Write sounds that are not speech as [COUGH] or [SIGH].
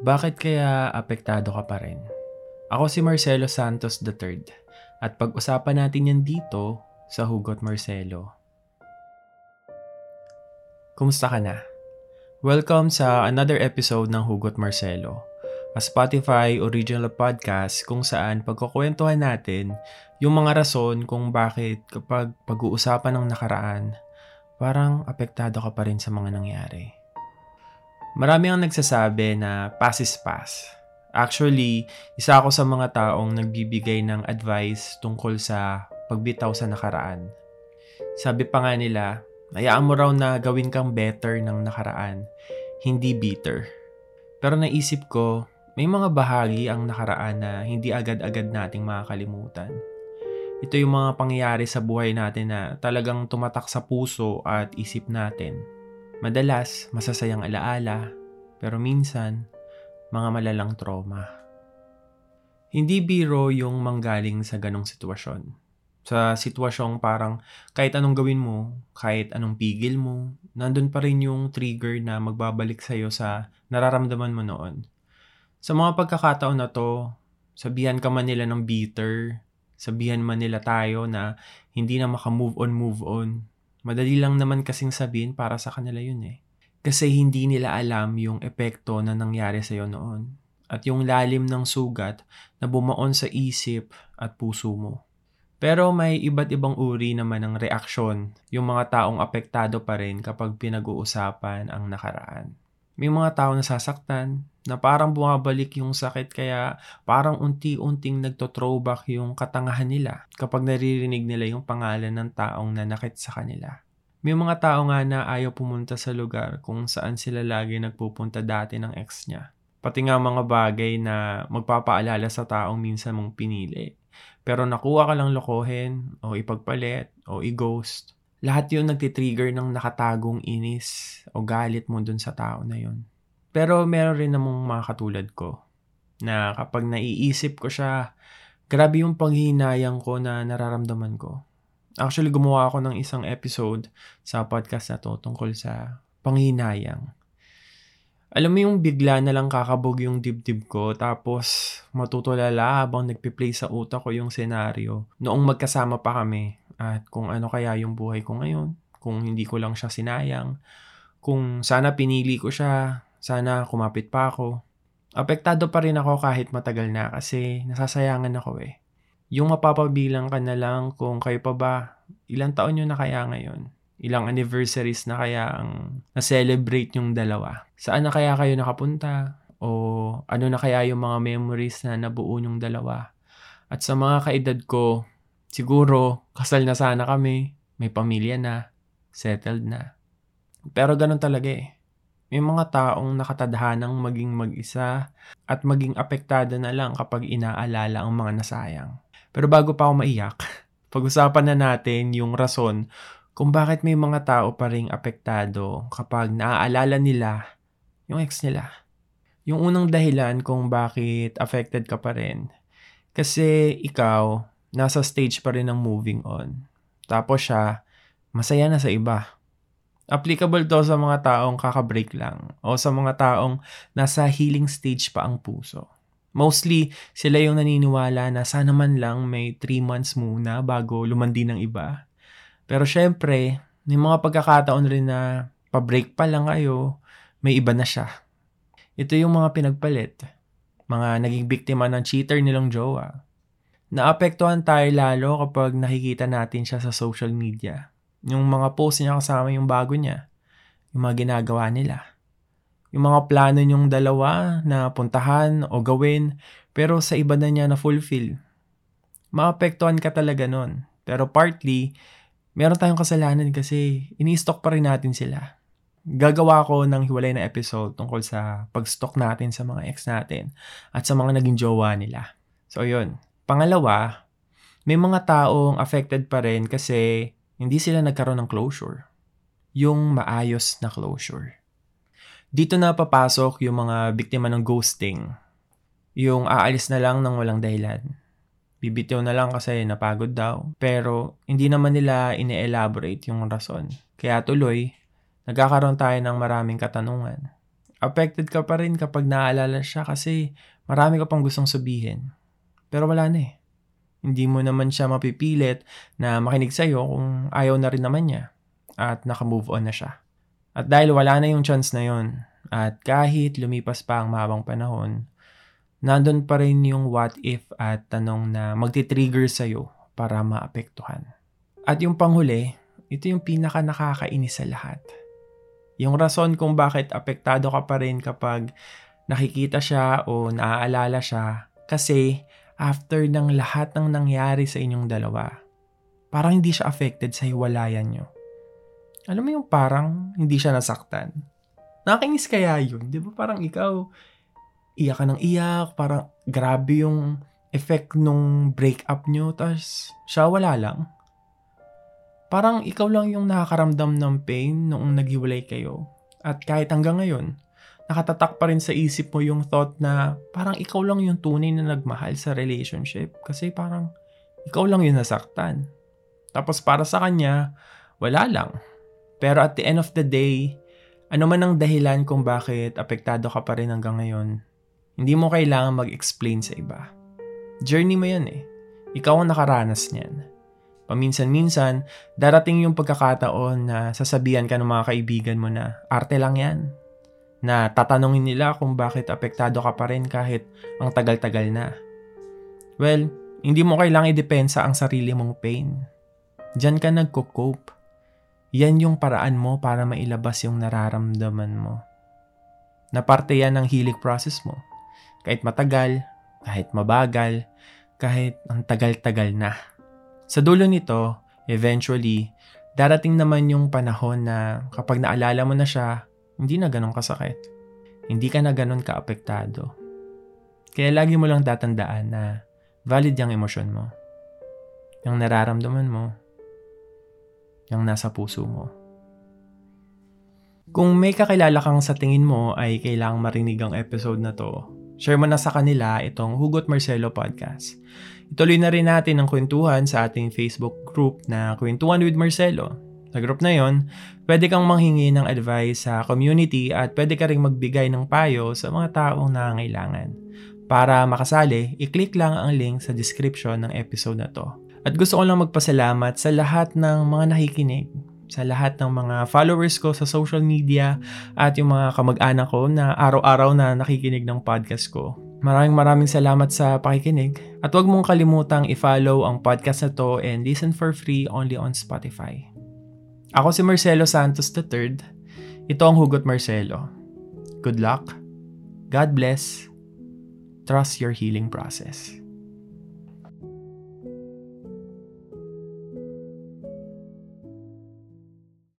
Bakit kaya apektado ka pa rin? Ako si Marcelo Santos III at pag-usapan natin yan dito sa Hugot Marcelo. Kumusta ka na? Welcome sa another episode ng Hugot Marcelo, a Spotify original podcast kung saan pagkukwentuhan natin yung mga rason kung bakit kapag pag-uusapan ng nakaraan, parang apektado ka pa rin sa mga nangyari. Marami ang nagsasabi na pass is pass. Actually, isa ako sa mga taong nagbibigay ng advice tungkol sa pagbitaw sa nakaraan. Sabi pa nga nila, hayaan mo raw na gawin kang better ng nakaraan, hindi bitter. Pero naisip ko, may mga bahagi ang nakaraan na hindi agad-agad nating makakalimutan. Ito yung mga pangyayari sa buhay natin na talagang tumatak sa puso at isip natin Madalas, masasayang alaala, pero minsan, mga malalang trauma. Hindi biro yung manggaling sa ganong sitwasyon. Sa sitwasyong parang kahit anong gawin mo, kahit anong pigil mo, nandun pa rin yung trigger na magbabalik sa'yo sa nararamdaman mo noon. Sa mga pagkakataon na to, sabihan ka man nila ng bitter, sabihan man nila tayo na hindi na maka-move on, move on, Madali lang naman kasing sabihin para sa kanila yun eh. Kasi hindi nila alam yung epekto na nangyari sa'yo noon at yung lalim ng sugat na bumaon sa isip at puso mo. Pero may iba't ibang uri naman ng reaksyon yung mga taong apektado pa rin kapag pinag-uusapan ang nakaraan. May mga tao na sasaktan, na parang bumabalik yung sakit kaya parang unti-unting nagto-throwback yung katangahan nila kapag naririnig nila yung pangalan ng taong nanakit sa kanila. May mga tao nga na ayaw pumunta sa lugar kung saan sila lagi nagpupunta dati ng ex niya. Pati nga mga bagay na magpapaalala sa taong minsan mong pinili. Pero nakuha ka lang lokohin o ipagpalit o i-ghost lahat yun nagtitrigger ng nakatagong inis o galit mo dun sa tao na yun. Pero meron rin namang mga katulad ko na kapag naiisip ko siya, grabe yung panghinayang ko na nararamdaman ko. Actually, gumawa ako ng isang episode sa podcast na to tungkol sa panghinayang. Alam mo yung bigla na lang kakabog yung dibdib ko tapos matutulala habang nagpi-play sa utak ko yung senaryo noong magkasama pa kami at kung ano kaya yung buhay ko ngayon, kung hindi ko lang siya sinayang, kung sana pinili ko siya, sana kumapit pa ako. Apektado pa rin ako kahit matagal na kasi nasasayangan ako eh. Yung mapapabilang ka na lang kung kayo pa ba, ilang taon nyo na kaya ngayon? Ilang anniversaries na kaya ang na-celebrate yung dalawa? Saan na kaya kayo nakapunta? O ano na kaya yung mga memories na nabuo yung dalawa? At sa mga kaedad ko, Siguro, kasal na sana kami, may pamilya na, settled na. Pero ganun talaga eh. May mga taong nakatadhanang maging mag-isa at maging apektado na lang kapag inaalala ang mga nasayang. Pero bago pa ako maiyak, [LAUGHS] pag-usapan na natin yung rason kung bakit may mga tao pa ring apektado kapag naaalala nila yung ex nila. Yung unang dahilan kung bakit affected ka pa rin. Kasi ikaw, nasa stage pa rin ng moving on. Tapos siya, masaya na sa iba. Applicable to sa mga taong kakabreak lang o sa mga taong nasa healing stage pa ang puso. Mostly, sila yung naniniwala na sana man lang may 3 months muna bago lumandi ng iba. Pero syempre, may mga pagkakataon rin na pa-break pa lang kayo, may iba na siya. Ito yung mga pinagpalit. Mga naging biktima ng cheater nilang jowa Naapektuhan tayo lalo kapag nakikita natin siya sa social media. Yung mga post niya kasama yung bago niya. Yung mga ginagawa nila. Yung mga plano niyong dalawa na puntahan o gawin pero sa iba na niya na fulfill. Maapektuhan ka talaga nun. Pero partly, meron tayong kasalanan kasi ini-stock pa rin natin sila. Gagawa ko ng hiwalay na episode tungkol sa pag-stock natin sa mga ex natin at sa mga naging jowa nila. So yun, Pangalawa, may mga taong affected pa rin kasi hindi sila nagkaroon ng closure. Yung maayos na closure. Dito na papasok yung mga biktima ng ghosting. Yung aalis na lang ng walang dahilan. Bibitiw na lang kasi napagod daw. Pero hindi naman nila ine-elaborate yung rason. Kaya tuloy, nagkakaroon tayo ng maraming katanungan. Affected ka pa rin kapag naaalala siya kasi marami ka pang gustong sabihin. Pero wala na eh. Hindi mo naman siya mapipilit na makinig sa'yo kung ayaw na rin naman niya at nakamove on na siya. At dahil wala na yung chance na yon at kahit lumipas pa ang mahabang panahon, nandun pa rin yung what if at tanong na magti-trigger sa'yo para maapektuhan. At yung panghuli, ito yung pinaka nakakainis sa lahat yung rason kung bakit apektado ka pa rin kapag nakikita siya o naaalala siya kasi after ng lahat ng nangyari sa inyong dalawa, parang hindi siya affected sa hiwalayan nyo. Alam mo yung parang hindi siya nasaktan. Nakakainis kaya yun? Di ba parang ikaw, iyak ka ng iyak, parang grabe yung effect nung breakup nyo, tapos siya wala lang parang ikaw lang yung nakakaramdam ng pain noong naghiwalay kayo. At kahit hanggang ngayon, nakatatak pa rin sa isip mo yung thought na parang ikaw lang yung tunay na nagmahal sa relationship. Kasi parang ikaw lang yung nasaktan. Tapos para sa kanya, wala lang. Pero at the end of the day, ano man ang dahilan kung bakit apektado ka pa rin hanggang ngayon, hindi mo kailangan mag-explain sa iba. Journey mo yan eh. Ikaw ang nakaranas niyan. Paminsan-minsan, darating yung pagkakataon na sasabihan ka ng mga kaibigan mo na arte lang yan. Na tatanungin nila kung bakit apektado ka pa rin kahit ang tagal-tagal na. Well, hindi mo kailangang idepensa ang sarili mong pain. Diyan ka nagko-cope. Yan yung paraan mo para mailabas yung nararamdaman mo. Na parte yan ng healing process mo. Kahit matagal, kahit mabagal, kahit ang tagal-tagal na. Sa dulo nito, eventually, darating naman yung panahon na kapag naalala mo na siya, hindi na ganun kasakit. Hindi ka na ganun kaapektado. Kaya lagi mo lang tatandaan na valid yung emosyon mo. Yung nararamdaman mo. Yung nasa puso mo. Kung may kakilala kang sa tingin mo ay kailangang marinig ang episode na to, share mo na sa kanila itong Hugot Marcelo Podcast. Ituloy na rin natin ang kwentuhan sa ating Facebook group na Kwentuhan with Marcelo. Sa group na yon, pwede kang manghingi ng advice sa community at pwede ka rin magbigay ng payo sa mga taong nangangailangan. Para makasali, i-click lang ang link sa description ng episode na to. At gusto ko lang magpasalamat sa lahat ng mga nakikinig, sa lahat ng mga followers ko sa social media at yung mga kamag-anak ko na araw-araw na nakikinig ng podcast ko. Maraming maraming salamat sa pakikinig at huwag mong kalimutang i-follow ang podcast na to and listen for free only on Spotify. Ako si Marcelo Santos III. Ito ang Hugot Marcelo. Good luck. God bless. Trust your healing process.